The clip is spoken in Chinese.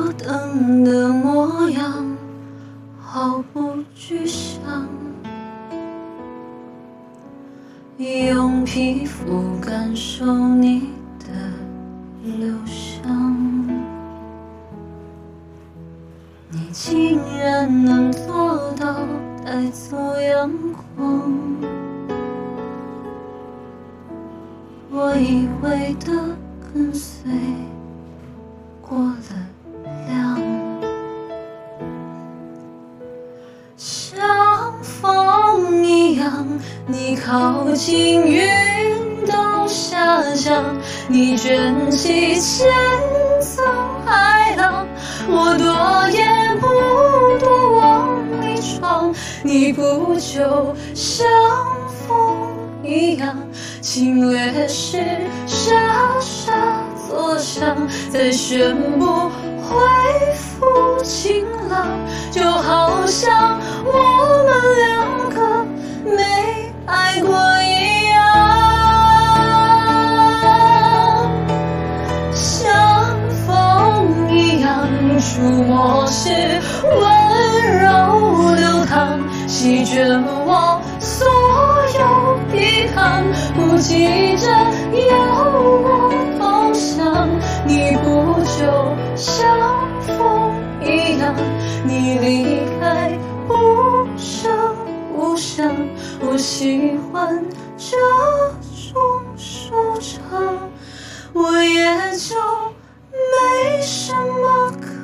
我等的模样，毫不具象，用皮肤感受你的留香。你竟然能做到带走阳光，我以为的跟随。过了像风一样，你靠近云都下降，你卷起千层海浪，我躲也不躲往里闯，你不就像风一样，侵略时傻傻。多想，再宣布恢复晴朗，就好像我们两个没爱过一样。像风一样，触摸时温柔流淌，席卷我所有抵抗，不急着你离开无声无响，我喜欢这种收场，我也就没什么可。